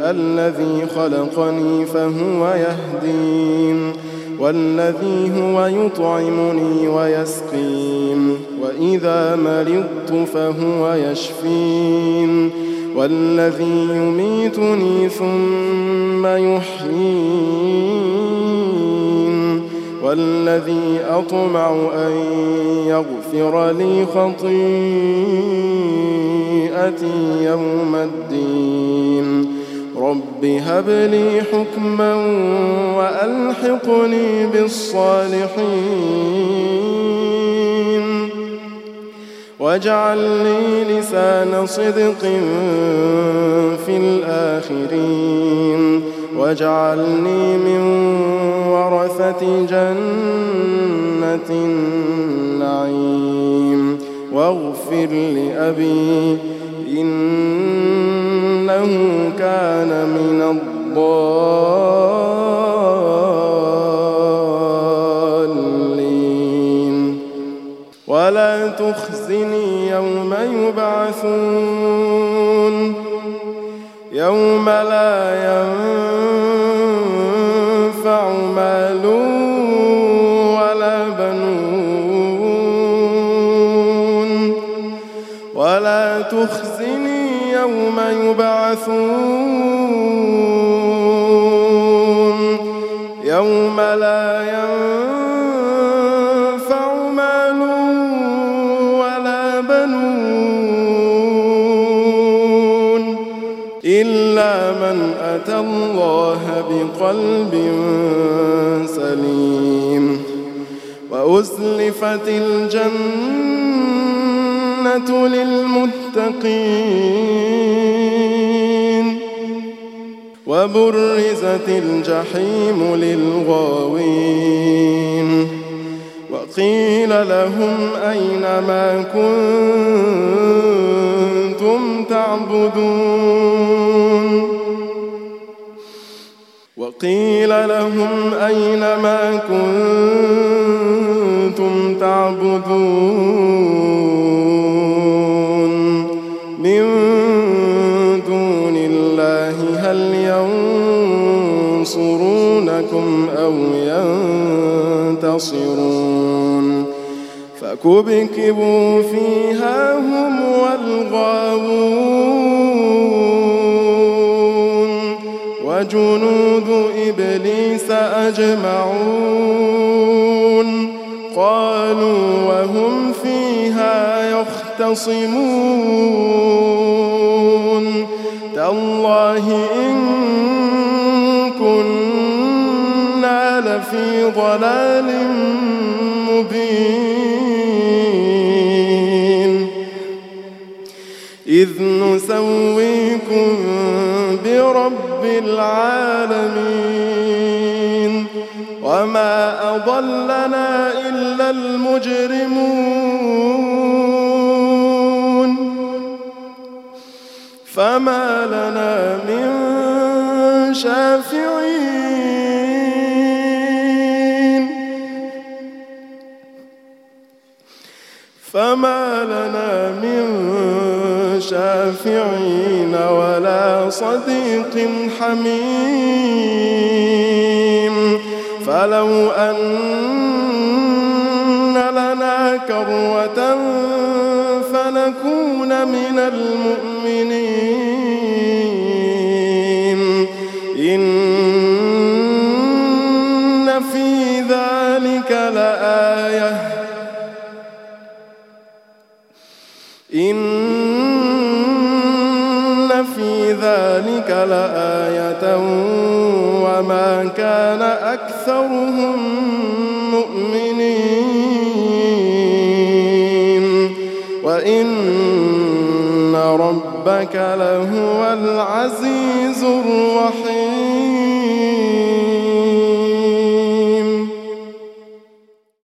الذي خلقني فهو يهدين والذي هو يطعمني ويسقين وإذا مرضت فهو يشفين والذي يميتني ثم يحيين والذي أطمع أن يغفر لي خطيئتي يوم الدين. رب هب لي حكما وألحقني بالصالحين. واجعل لي لسان صدق في الآخرين. واجعلني من ورثة جنة النعيم. واغفر لأبي إنه كان من الضالين. ولا تخزني يوم يبعثون. يوم لا ينفع مال ولا بنون. ولا تخزني يوم يبعثون. يوم لا ينفع مال ولا بنون إلا من أتى الله بقلب سليم. وأزلفت الجنة للمتقين. وبرزت الجحيم للغاوين. وقيل لهم أين ما كنتم تعبدون. وقيل لهم أين ما كنتم تعبدون. من دون الله هل ينصرونكم أو ينتصرون؟ فكبكبوا فيها هم والغاوون. وجنود إبليس أجمعون. قالوا وهم فيها يختصمون. تالله إن كنا لفي ضلال مبين. إذ نسويكم برب العالمين. وما أضلنا إلا المجرمون فما لنا من شافعين فما لنا من شافعين ولا صديق حميم فلو أن لنا كروة فنكون من المؤمنين. إن في ذلك لآية. إن في ذلك لآية. وما كان أكثرهم مؤمنين. وإن ربك لهو العزيز الرحيم.